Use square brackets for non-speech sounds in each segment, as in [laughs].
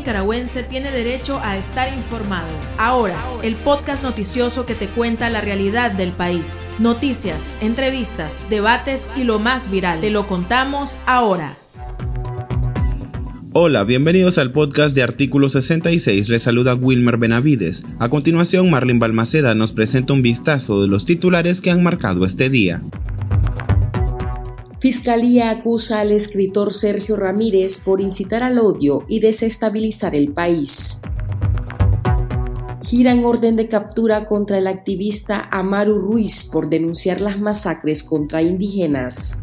nicaragüense tiene derecho a estar informado. Ahora, el podcast noticioso que te cuenta la realidad del país. Noticias, entrevistas, debates y lo más viral. Te lo contamos ahora. Hola, bienvenidos al podcast de Artículo 66. Les saluda Wilmer Benavides. A continuación, Marlene Balmaceda nos presenta un vistazo de los titulares que han marcado este día. Fiscalía acusa al escritor Sergio Ramírez por incitar al odio y desestabilizar el país. Gira en orden de captura contra el activista Amaru Ruiz por denunciar las masacres contra indígenas.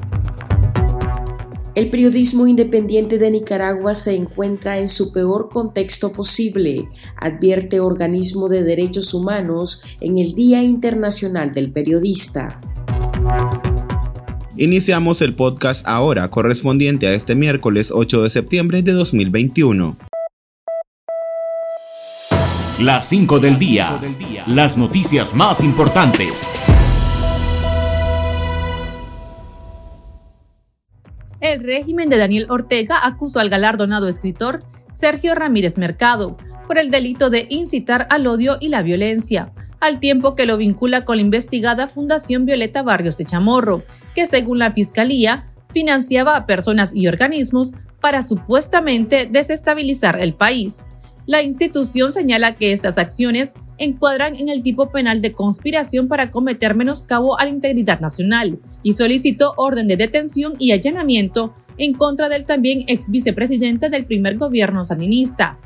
El periodismo independiente de Nicaragua se encuentra en su peor contexto posible, advierte organismo de derechos humanos en el Día Internacional del Periodista. Iniciamos el podcast ahora, correspondiente a este miércoles 8 de septiembre de 2021. Las 5 del día. Las noticias más importantes. El régimen de Daniel Ortega acusó al galardonado escritor Sergio Ramírez Mercado por el delito de incitar al odio y la violencia, al tiempo que lo vincula con la investigada Fundación Violeta Barrios de Chamorro, que según la Fiscalía financiaba a personas y organismos para supuestamente desestabilizar el país. La institución señala que estas acciones encuadran en el tipo penal de conspiración para cometer menoscabo a la integridad nacional y solicitó orden de detención y allanamiento en contra del también ex vicepresidente del primer gobierno sandinista.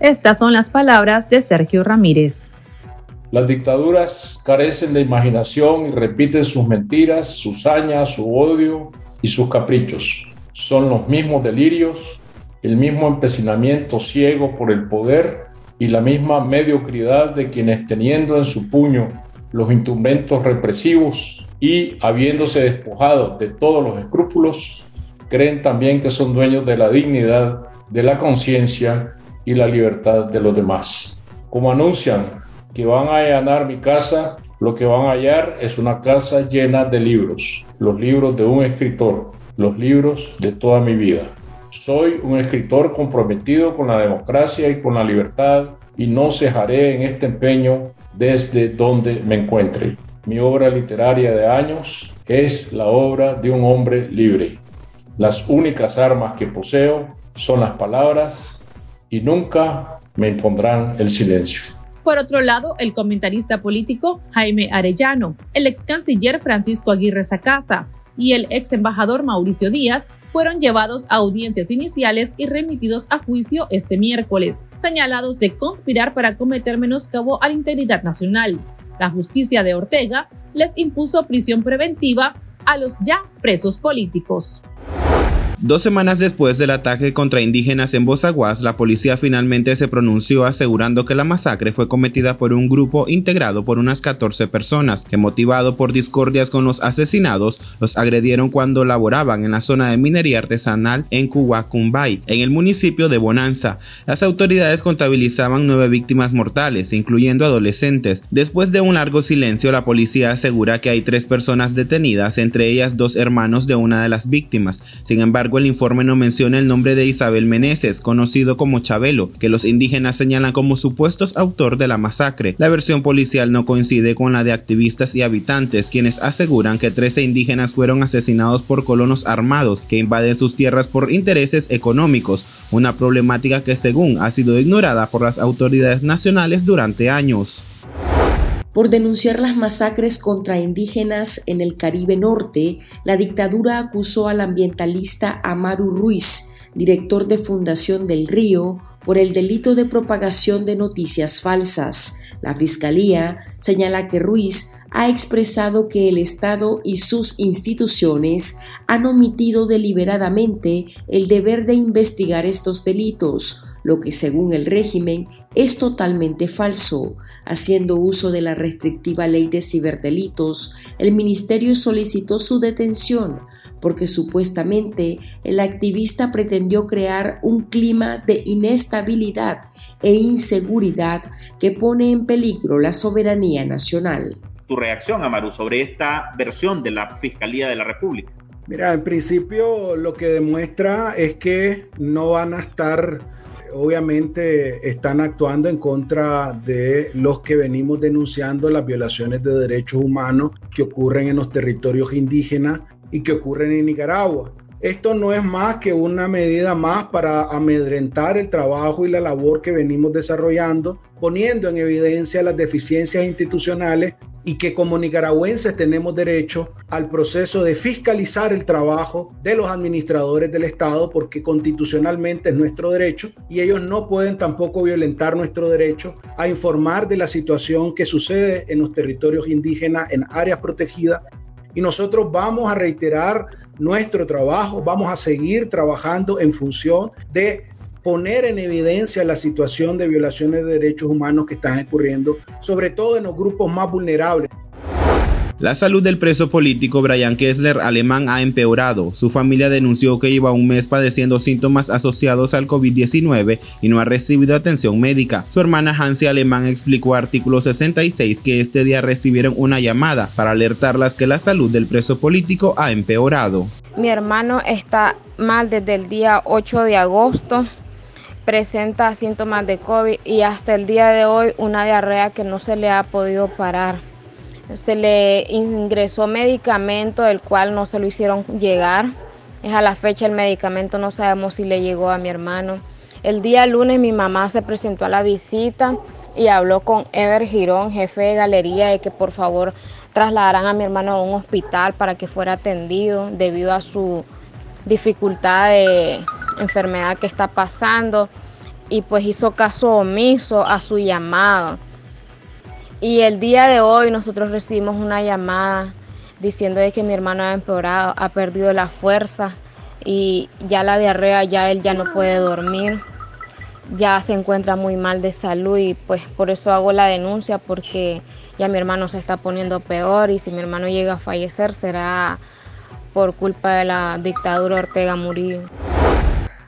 Estas son las palabras de Sergio Ramírez. Las dictaduras carecen de imaginación y repiten sus mentiras, sus hañas, su odio y sus caprichos. Son los mismos delirios, el mismo empecinamiento ciego por el poder y la misma mediocridad de quienes teniendo en su puño los instrumentos represivos y habiéndose despojado de todos los escrúpulos, creen también que son dueños de la dignidad, de la conciencia y la libertad de los demás. Como anuncian que van a allanar mi casa, lo que van a hallar es una casa llena de libros, los libros de un escritor, los libros de toda mi vida. Soy un escritor comprometido con la democracia y con la libertad y no cejaré en este empeño desde donde me encuentre. Mi obra literaria de años es la obra de un hombre libre. Las únicas armas que poseo son las palabras y nunca me impondrán el silencio. Por otro lado, el comentarista político Jaime Arellano, el ex canciller Francisco Aguirre Sacasa y el ex embajador Mauricio Díaz fueron llevados a audiencias iniciales y remitidos a juicio este miércoles, señalados de conspirar para cometer menoscabo a la integridad nacional. La justicia de Ortega les impuso prisión preventiva a los ya presos políticos. Dos semanas después del ataque contra indígenas en Bozaguas, la policía finalmente se pronunció asegurando que la masacre fue cometida por un grupo integrado por unas 14 personas que motivado por discordias con los asesinados, los agredieron cuando laboraban en la zona de minería artesanal en Cuacumbay, en el municipio de Bonanza. Las autoridades contabilizaban nueve víctimas mortales, incluyendo adolescentes. Después de un largo silencio, la policía asegura que hay tres personas detenidas, entre ellas dos hermanos de una de las víctimas. Sin embargo, el informe no menciona el nombre de Isabel Meneses, conocido como Chabelo, que los indígenas señalan como supuestos autor de la masacre. La versión policial no coincide con la de activistas y habitantes, quienes aseguran que 13 indígenas fueron asesinados por colonos armados que invaden sus tierras por intereses económicos, una problemática que según ha sido ignorada por las autoridades nacionales durante años por denunciar las masacres contra indígenas en el Caribe Norte, la dictadura acusó al ambientalista Amaru Ruiz, director de Fundación del Río, por el delito de propagación de noticias falsas. La Fiscalía señala que Ruiz ha expresado que el Estado y sus instituciones han omitido deliberadamente el deber de investigar estos delitos, lo que según el régimen es totalmente falso. Haciendo uso de la restrictiva ley de ciberdelitos, el ministerio solicitó su detención porque supuestamente el activista pretendió crear un clima de inestabilidad e inseguridad que pone en peligro la soberanía nacional. Tu reacción, Amaru, sobre esta versión de la Fiscalía de la República. Mira, en principio lo que demuestra es que no van a estar, obviamente están actuando en contra de los que venimos denunciando las violaciones de derechos humanos que ocurren en los territorios indígenas y que ocurren en Nicaragua. Esto no es más que una medida más para amedrentar el trabajo y la labor que venimos desarrollando, poniendo en evidencia las deficiencias institucionales y que como nicaragüenses tenemos derecho al proceso de fiscalizar el trabajo de los administradores del Estado porque constitucionalmente es nuestro derecho y ellos no pueden tampoco violentar nuestro derecho a informar de la situación que sucede en los territorios indígenas en áreas protegidas y nosotros vamos a reiterar nuestro trabajo, vamos a seguir trabajando en función de poner en evidencia la situación de violaciones de derechos humanos que están ocurriendo, sobre todo en los grupos más vulnerables. La salud del preso político Brian Kessler alemán ha empeorado. Su familia denunció que lleva un mes padeciendo síntomas asociados al COVID-19 y no ha recibido atención médica. Su hermana Hansi Alemán explicó artículo 66 que este día recibieron una llamada para alertarlas que la salud del preso político ha empeorado. Mi hermano está mal desde el día 8 de agosto presenta síntomas de COVID y hasta el día de hoy una diarrea que no se le ha podido parar. Se le ingresó medicamento, el cual no se lo hicieron llegar. Es a la fecha el medicamento, no sabemos si le llegó a mi hermano. El día lunes mi mamá se presentó a la visita y habló con Ever Girón, jefe de galería, de que por favor trasladaran a mi hermano a un hospital para que fuera atendido debido a su dificultad de enfermedad que está pasando y pues hizo caso omiso a su llamado. Y el día de hoy nosotros recibimos una llamada diciendo de que mi hermano ha empeorado, ha perdido la fuerza y ya la diarrea, ya él ya no puede dormir, ya se encuentra muy mal de salud y pues por eso hago la denuncia porque ya mi hermano se está poniendo peor y si mi hermano llega a fallecer será por culpa de la dictadura Ortega Murillo.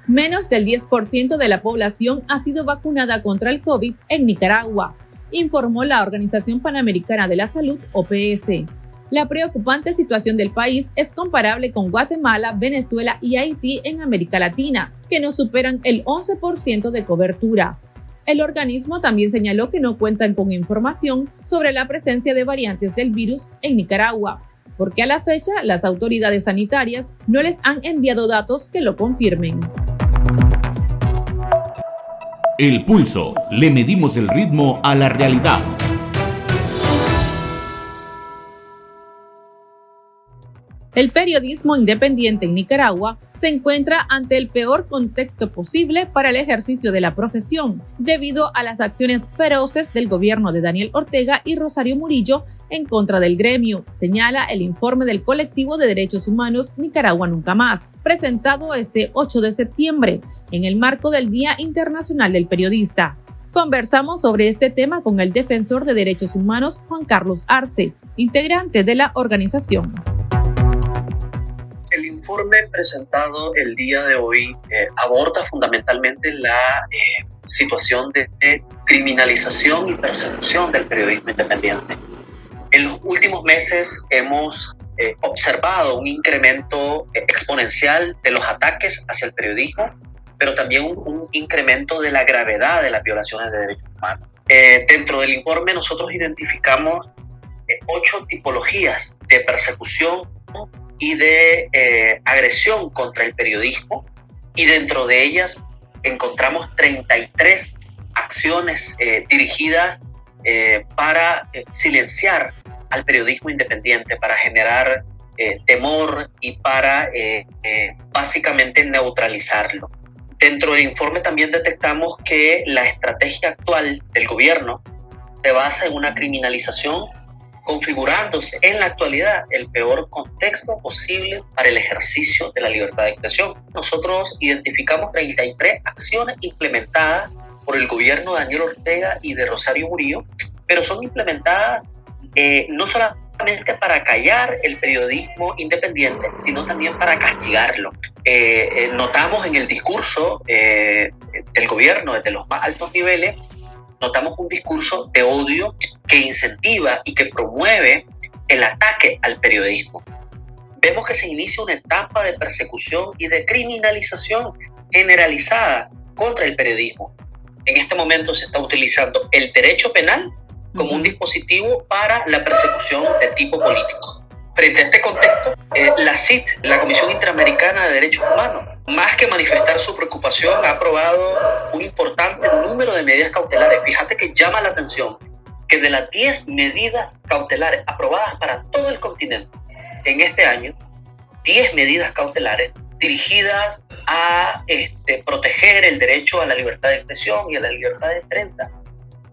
Menos del 10% de la población ha sido vacunada contra el COVID en Nicaragua, informó la Organización Panamericana de la Salud, OPS. La preocupante situación del país es comparable con Guatemala, Venezuela y Haití en América Latina, que no superan el 11% de cobertura. El organismo también señaló que no cuentan con información sobre la presencia de variantes del virus en Nicaragua, porque a la fecha las autoridades sanitarias no les han enviado datos que lo confirmen. El pulso. Le medimos el ritmo a la realidad. El periodismo independiente en Nicaragua se encuentra ante el peor contexto posible para el ejercicio de la profesión, debido a las acciones feroces del gobierno de Daniel Ortega y Rosario Murillo en contra del gremio, señala el informe del colectivo de derechos humanos Nicaragua Nunca Más, presentado este 8 de septiembre, en el marco del Día Internacional del Periodista. Conversamos sobre este tema con el defensor de derechos humanos Juan Carlos Arce, integrante de la organización. Informe presentado el día de hoy eh, aborda fundamentalmente la eh, situación de criminalización y persecución del periodismo independiente. En los últimos meses hemos eh, observado un incremento exponencial de los ataques hacia el periodismo, pero también un, incremento de la gravedad de las violaciones de derechos humanos. Eh, dentro del informe nosotros identificamos eh, ocho tipologías de persecución y de agresión contra el periodismo y dentro de ellas encontramos 33 acciones dirigidas para silenciar al periodismo independiente, para generar eh, temor y para eh, eh, básicamente neutralizarlo. Dentro del informe también detectamos que la estrategia actual del gobierno se basa en una criminalización configurándose en la actualidad el peor contexto posible para el ejercicio de la libertad de expresión. Nosotros identificamos 33 acciones implementadas por el gobierno de Daniel Ortega y de Rosario Murillo, pero son implementadas eh, no solamente para callar el periodismo independiente, sino también para castigarlo. Eh, eh, notamos en el discurso del gobierno desde los más altos niveles, notamos un discurso de odio que incentiva y que promueve el ataque al periodismo. vemos que se inicia una etapa de persecución y de criminalización generalizada contra el periodismo. En este momento se está utilizando el derecho penal como un dispositivo para la persecución de tipo político. Frente a este contexto, eh, la CIT, la Comisión Interamericana de Derechos Humanos, más que manifestar su preocupación, ha aprobado un importante número de medidas cautelares. Fíjate que llama la atención que de las 10 medidas cautelares aprobadas para todo el continente en este año, 10 medidas cautelares dirigidas a este, proteger el derecho a la libertad de expresión y a la libertad de prensa.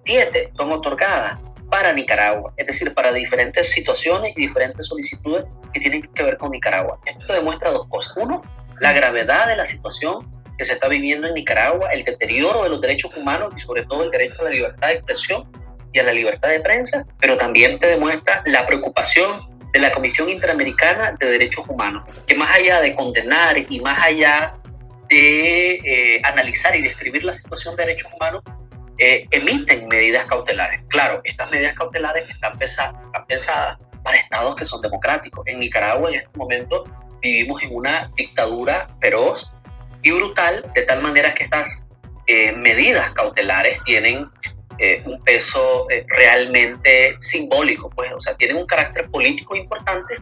Siete son otorgadas para Nicaragua, es decir, para diferentes situaciones y diferentes solicitudes que tienen que ver con Nicaragua. Esto demuestra dos cosas. Uno, la gravedad de la situación que se está viviendo en Nicaragua, el deterioro de los derechos humanos y sobre todo el derecho a la libertad de expresión y a la libertad de prensa, pero también te demuestra la preocupación de la Comisión Interamericana de Derechos Humanos, que más allá de condenar y más allá de eh, analizar y describir la situación de derechos humanos, eh, emiten medidas cautelares. Claro, estas medidas cautelares están, están pensadas para estados que son democráticos. En Nicaragua en este momento vivimos en una dictadura feroz y brutal, de tal manera que estas eh, medidas cautelares tienen eh, un peso eh, realmente simbólico, pues, o sea, tienen un carácter político importante,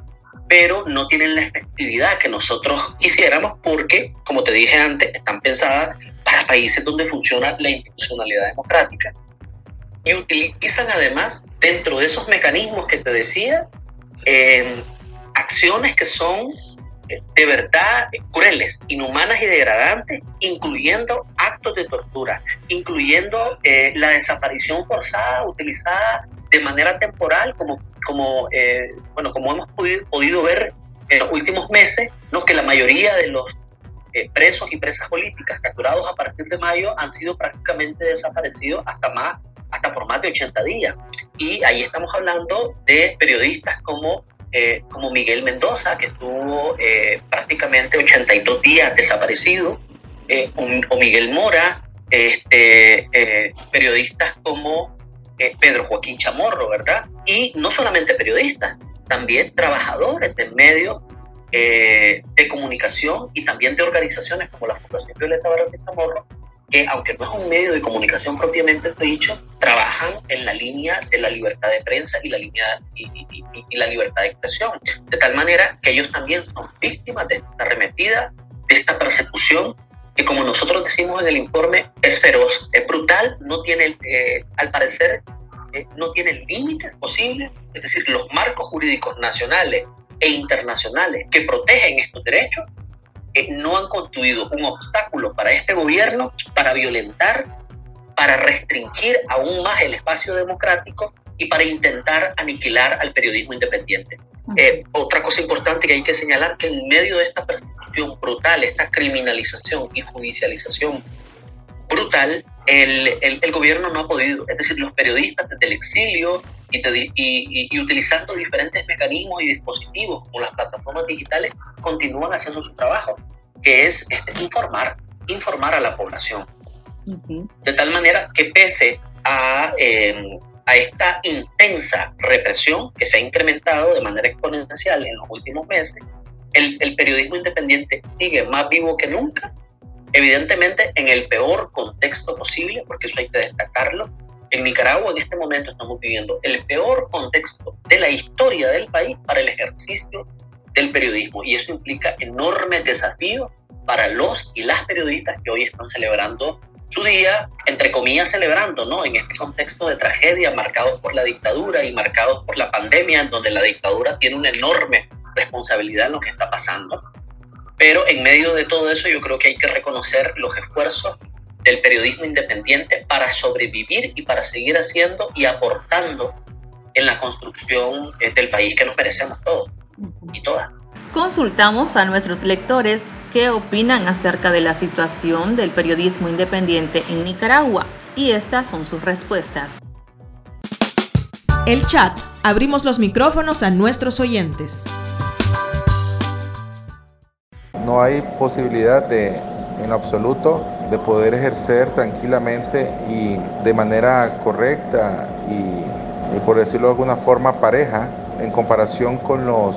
pero no tienen la efectividad que nosotros quisiéramos porque, como te dije antes, están pensadas para países donde funciona la institucionalidad democrática. Y utilizan además dentro de esos mecanismos que te decía eh, acciones que son de verdad crueles, inhumanas y degradantes, incluyendo actos de tortura, incluyendo eh, la desaparición forzada utilizada de manera temporal, como, como, eh, bueno, como hemos podido, ver en los últimos meses, ¿no? que la mayoría de los eh, presos y presas políticas capturados a partir de mayo han sido prácticamente desaparecidos hasta, más, hasta por más de 80 días. Y ahí estamos hablando de periodistas como eh, como Miguel Mendoza, que estuvo eh, prácticamente 82 días desaparecido, eh, o, Miguel Mora, este, periodistas como Pedro Joaquín Chamorro, ¿verdad? Y no solamente periodistas, también trabajadores del medio de comunicación y también de organizaciones como la Fundación Violeta Barón Chamorro, que aunque no es un medio de comunicación propiamente dicho, trabajan en la línea de la libertad de prensa y la línea y, la libertad de expresión, de tal manera que ellos también son víctimas de esta arremetida, de esta persecución que como nosotros decimos en el informe es feroz, es brutal, no tiene, eh, al parecer, eh, no tiene límites posibles, es decir, los marcos jurídicos nacionales e internacionales que protegen estos derechos no han constituido un obstáculo para este gobierno para violentar, para restringir aún más el espacio democrático y para intentar aniquilar al periodismo independiente. Eh, otra cosa importante que hay que señalar que en medio de esta persecución brutal, esta criminalización y judicialización brutal, el, el, gobierno no ha podido, es decir, los periodistas desde el exilio y, y, utilizando diferentes mecanismos y dispositivos como las plataformas digitales, continúan haciendo su trabajo, que es este, informar, informar a la población. De tal manera que pese a, em, a esta intensa represión que se ha incrementado de manera exponencial en los últimos meses, el, el periodismo independiente sigue más vivo que nunca Evidentemente, en el peor contexto posible, porque eso hay que destacarlo, en Nicaragua en este momento estamos viviendo el peor contexto de la historia del país para el ejercicio del periodismo y eso implica enormes desafíos para los y las periodistas que hoy están celebrando su día, entre comillas celebrando, ¿no? En este contexto de tragedia marcados por la dictadura y marcados por la pandemia, en donde la dictadura tiene una enorme responsabilidad en lo que está pasando. Pero en medio de todo eso yo creo que hay que reconocer los esfuerzos del periodismo independiente para sobrevivir y para seguir haciendo y aportando en la construcción eh, del país que nos merecemos todos y todas. Consultamos a nuestros lectores qué opinan acerca de la situación del periodismo independiente en Nicaragua y estas son sus respuestas. El chat. Abrimos los micrófonos a nuestros oyentes no hay posibilidad de, en absoluto, de poder ejercer tranquilamente y de manera correcta y, por decirlo de alguna forma pareja en comparación con los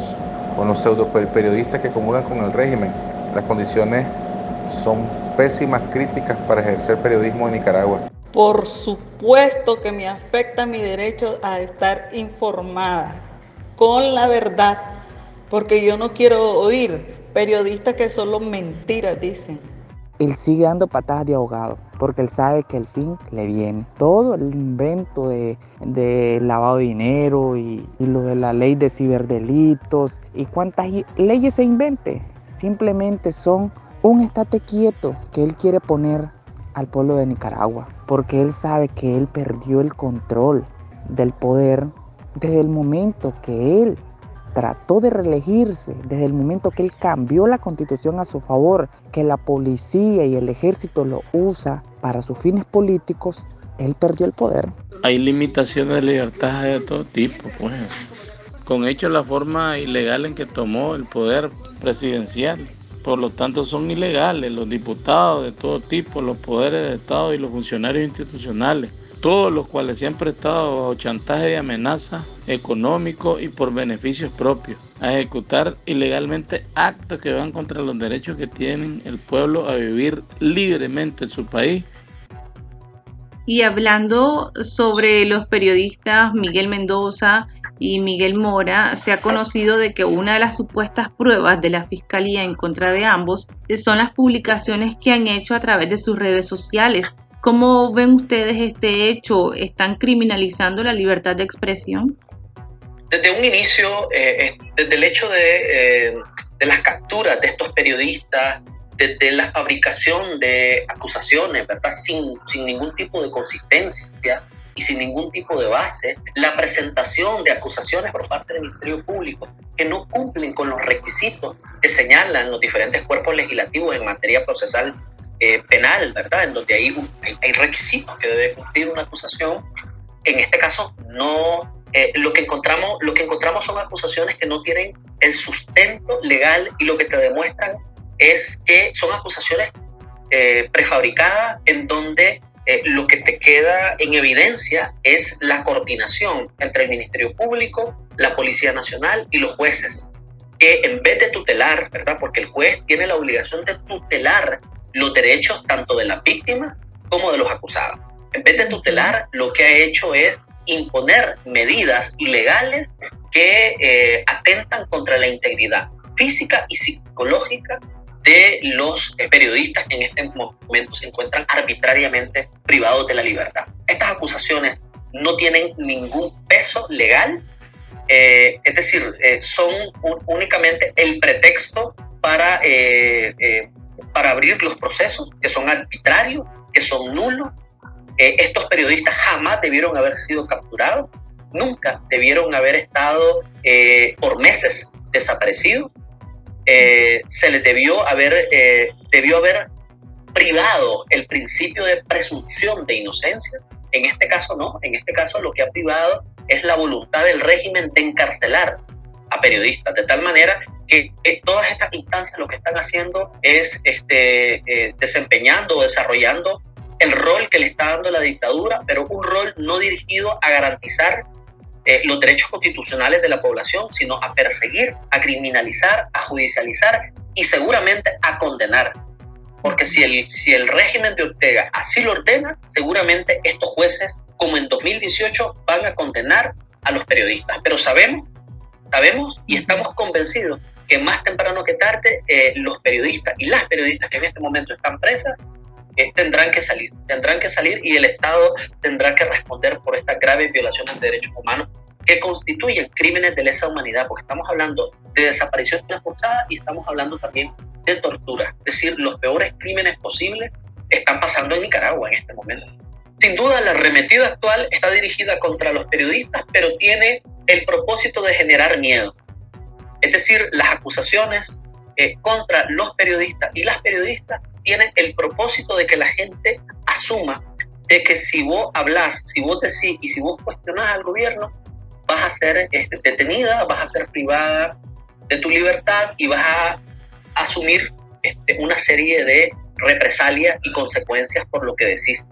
con los pseudo periodistas que comulgan con el régimen. Las condiciones son pésimas críticas para ejercer periodismo en Nicaragua. Por supuesto que me afecta mi derecho a estar informada con la verdad, porque yo no quiero oír periodistas que solo mentiras dicen. Él sigue dando patadas de ahogado, porque él sabe que el fin le viene. Todo el invento de, lavado de dinero y, y, lo de la ley de ciberdelitos y cuántas leyes se invente, simplemente son un estate quieto que él quiere poner al pueblo de Nicaragua, porque él sabe que él perdió el control del poder desde el momento que él trató de reelegirse, desde el momento que él cambió la constitución a su favor, que la policía y el ejército lo usa para sus fines políticos, él perdió el poder. Hay limitaciones de libertad de todo tipo, pues. Con hecho la forma ilegal en que tomó el poder presidencial. Por lo tanto, son ilegales los diputados de todo tipo, los poderes de Estado y los funcionarios institucionales, todos los cuales se han prestado bajo chantaje y amenaza económico y por beneficios propios, a ejecutar ilegalmente actos que van contra los derechos que tienen el pueblo a vivir libremente en su país. Y hablando sobre los periodistas Miguel Mendoza, y Miguel Mora, se ha conocido de que una de las supuestas pruebas de la Fiscalía en contra de ambos son las publicaciones que han hecho a través de sus redes sociales. ¿Cómo ven ustedes este hecho? ¿Están criminalizando la libertad de expresión? Desde un inicio, eh, eh, desde el hecho de, eh, de las capturas de estos periodistas, desde la fabricación de acusaciones, ¿verdad? Sin, sin ningún tipo de consistencia, y sin ningún tipo de base la presentación de acusaciones por parte del Ministerio Público que no cumplen con los requisitos que señalan los diferentes cuerpos legislativos en materia procesal eh, penal, ¿verdad? En donde hay, hay, requisitos que debe cumplir una acusación. En este caso, no. Eh, lo, que encontramos, lo que encontramos son acusaciones que no tienen el sustento legal y lo que te demuestran es que son acusaciones eh, prefabricadas en donde eh, lo que te queda en evidencia es la coordinación entre el Ministerio Público, la Policía Nacional y los jueces, que en vez de tutelar, ¿verdad? Porque el juez tiene la obligación de tutelar los derechos tanto de la víctima como de los acusados. En vez de tutelar, lo que ha hecho es imponer medidas ilegales que eh, atentan contra la integridad física y psicológica de los eh, periodistas que en este momento se encuentran arbitrariamente privados de la libertad. Estas acusaciones no tienen ningún peso legal, eh, es decir, son únicamente el pretexto para, para abrir los procesos que son arbitrarios, que son nulos. estos periodistas jamás debieron haber sido capturados, nunca debieron haber estado por meses desaparecidos eh, se les debió haber, eh, debió haber privado el principio de presunción de inocencia. En este caso no, en este caso lo que ha privado es la voluntad del régimen de encarcelar periodistas, de tal manera que todas estas instancias lo que están haciendo es este, eh, desempeñando o desarrollando el rol que le está dando la dictadura, pero un rol no dirigido a garantizar eh, los derechos constitucionales de la población, sino a perseguir, a criminalizar, a judicializar y seguramente a condenar. Porque si el, si el régimen de Ortega así lo ordena, seguramente estos jueces, como en 2018, van a condenar a los periodistas. Pero sabemos, sabemos y estamos convencidos que más temprano que tarde eh, los periodistas y las periodistas que en este momento están presas eh, tendrán que salir, tendrán que salir y el Estado tendrá que responder por estas graves violaciones de derechos humanos que constituyen crímenes de lesa humanidad, porque estamos hablando de desapariciones forzadas y estamos hablando también de tortura, es decir, los peores crímenes posibles están pasando en Nicaragua en este momento. Sin duda, la arremetida actual está dirigida contra los periodistas, pero tiene el propósito de generar miedo. Es decir, las acusaciones eh, contra los periodistas y las periodistas tienen el propósito de que la gente asuma de que si vos hablas, si vos decís y si vos cuestionás al gobierno, vas a ser este, detenida, vas a ser privada de tu libertad y vas a asumir este, una serie de represalias y consecuencias por lo que decís.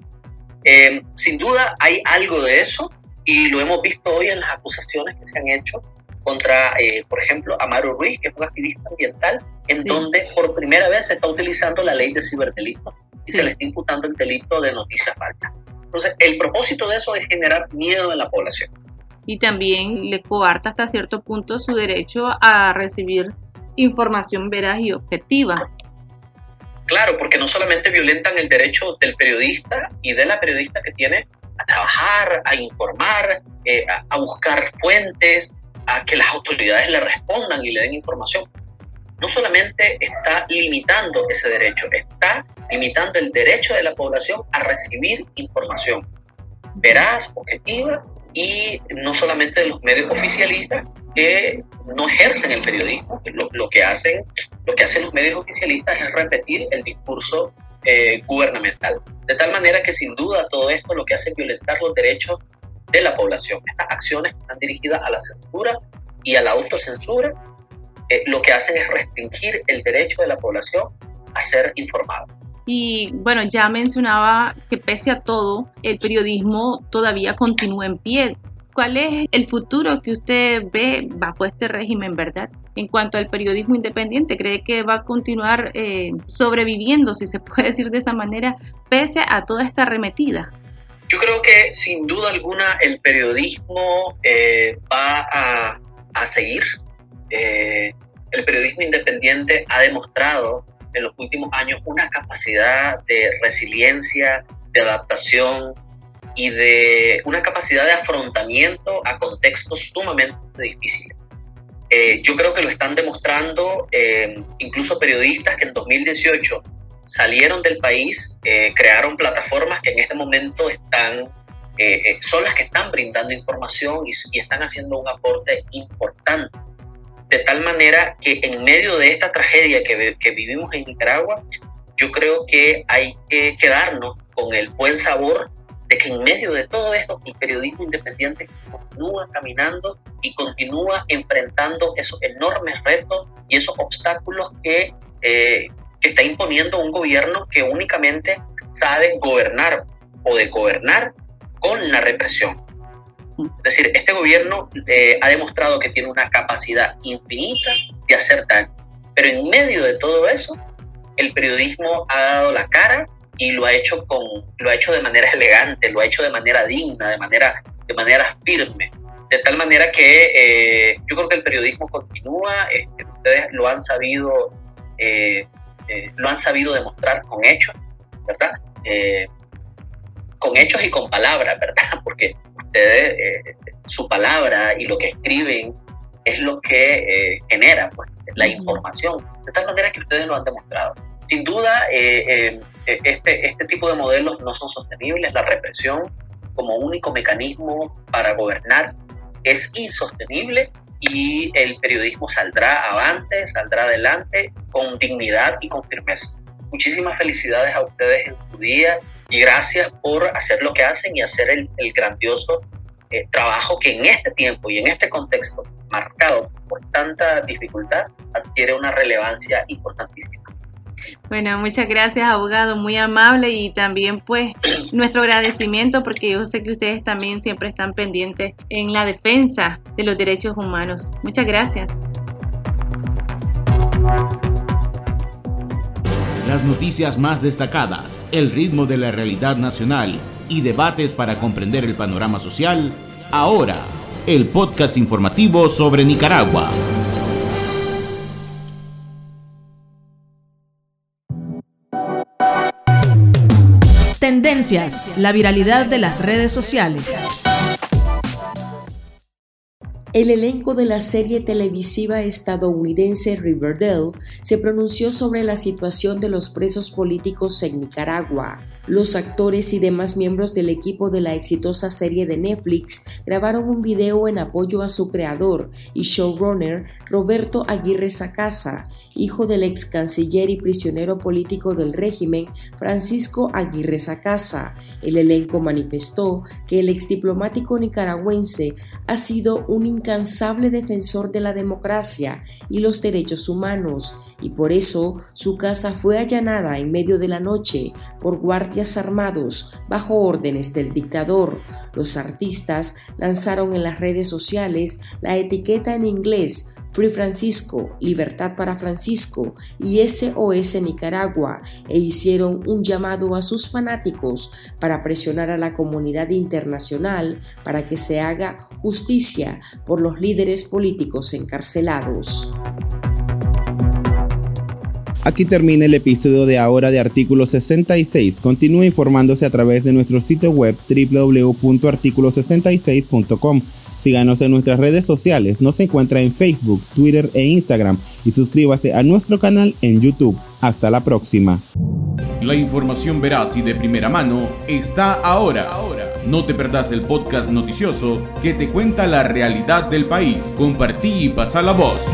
Eh, sin duda hay algo de eso y lo hemos visto hoy en las acusaciones que se han hecho contra, eh, por ejemplo, Amaro Ruiz, que es un activista ambiental, en donde por primera vez se está utilizando la ley de ciberdelito y se le está imputando el delito de noticias falsas. Entonces, el propósito de eso es generar miedo en la población. Y también le coarta hasta cierto punto su derecho a recibir información veraz y objetiva. Claro, porque no solamente violentan el derecho del periodista y de la periodista que tiene trabajar, a informar, eh, a, buscar fuentes, a que las autoridades le respondan y le den información. No solamente está limitando ese derecho, está limitando el derecho de la población a recibir información veraz, objetiva y no solamente de los medios oficialistas que no ejercen el periodismo, lo, que hacen, lo que hacen los medios oficialistas es repetir el discurso eh, gubernamental. De tal manera que sin duda todo esto lo que hace es violentar los derechos de la población. Estas acciones están dirigidas a la censura y a la autocensura. Eh, lo que hacen es restringir el derecho de la población a ser informada. Y bueno, ya mencionaba que pese a todo, el periodismo todavía continúa en pie. ¿Cuál es el futuro que usted ve bajo este régimen, verdad? En cuanto al periodismo independiente, ¿cree que va a continuar eh, sobreviviendo, si se puede decir de esa manera, pese a toda esta arremetida? Yo creo que sin duda alguna el periodismo eh, va a, a seguir. Eh, el periodismo independiente ha demostrado en los últimos años una capacidad de resiliencia, de adaptación y de una capacidad de afrontamiento a contextos sumamente difíciles. Eh, yo creo que lo están demostrando eh, incluso periodistas que en 2018 salieron del país, eh, crearon plataformas que en este momento están, son las que están brindando información y, y están haciendo un aporte importante de tal manera que en medio de esta tragedia que, que vivimos en Nicaragua, yo creo que hay que quedarnos con el buen sabor de que en medio de todo esto el periodismo independiente continúa caminando y continúa enfrentando esos enormes retos y esos obstáculos que, eh, que está imponiendo un gobierno que únicamente sabe gobernar o de gobernar con la represión. Es decir, este gobierno eh, ha demostrado que tiene una capacidad infinita de hacer daño, pero en medio de todo eso, el periodismo ha dado la cara y lo ha hecho con, lo ha hecho de manera elegante, lo ha hecho de manera digna, de manera, de manera firme, de tal manera que eh, yo creo que el periodismo continúa, este, ustedes lo han sabido, eh, lo han sabido demostrar con hechos, ¿verdad? con hechos y con palabras, ¿verdad? [laughs] Porque ustedes, eh, su palabra y lo que escriben es lo que eh, genera pues, la información, de tal manera que ustedes lo han demostrado. Sin duda, eh, este, este tipo de modelos no son sostenibles, la represión como único mecanismo para gobernar es insostenible y el periodismo saldrá avante, saldrá adelante con dignidad y con firmeza. Muchísimas felicidades a ustedes en su día y gracias por hacer lo que hacen y hacer el, grandioso eh, trabajo que en este tiempo y en este contexto marcado por tanta dificultad adquiere una relevancia importantísima. Bueno, muchas gracias, abogado, muy amable y también pues nuestro agradecimiento porque yo sé que ustedes también siempre están pendientes en la defensa de los derechos humanos. Muchas gracias. las noticias más destacadas, el ritmo de la realidad nacional y debates para comprender el panorama social, ahora, el podcast informativo sobre Nicaragua. La viralidad de las redes sociales. El elenco de la serie televisiva estadounidense Riverdale se pronunció sobre la situación de los presos políticos en Nicaragua. Los actores y demás miembros del equipo de la exitosa serie de Netflix grabaron un video en apoyo a su creador y showrunner Roberto Aguirre Sacasa, hijo del ex canciller y prisionero político del régimen Francisco Aguirre Sacasa. El elenco manifestó que el ex diplomático nicaragüense ha sido un incansable defensor de la democracia y los derechos humanos y por eso su casa fue allanada en medio de la noche por guardias armados bajo órdenes del dictador. Los artistas lanzaron en las redes sociales la etiqueta en inglés Free Francisco, Libertad para Francisco y SOS Nicaragua e hicieron un llamado a sus fanáticos para presionar a la comunidad internacional para que se haga justicia por los líderes políticos encarcelados. Aquí termina el episodio de ahora de Artículo 66. Continúe informándose a través de nuestro sitio web www.articulo66.com. Síganos en nuestras redes sociales, nos encuentra en Facebook, Twitter e Instagram y suscríbase a nuestro canal en YouTube. Hasta la próxima. La información veraz y de primera mano está ahora. No te perdás el podcast noticioso que te cuenta la realidad del país. Compartí y pasa la voz.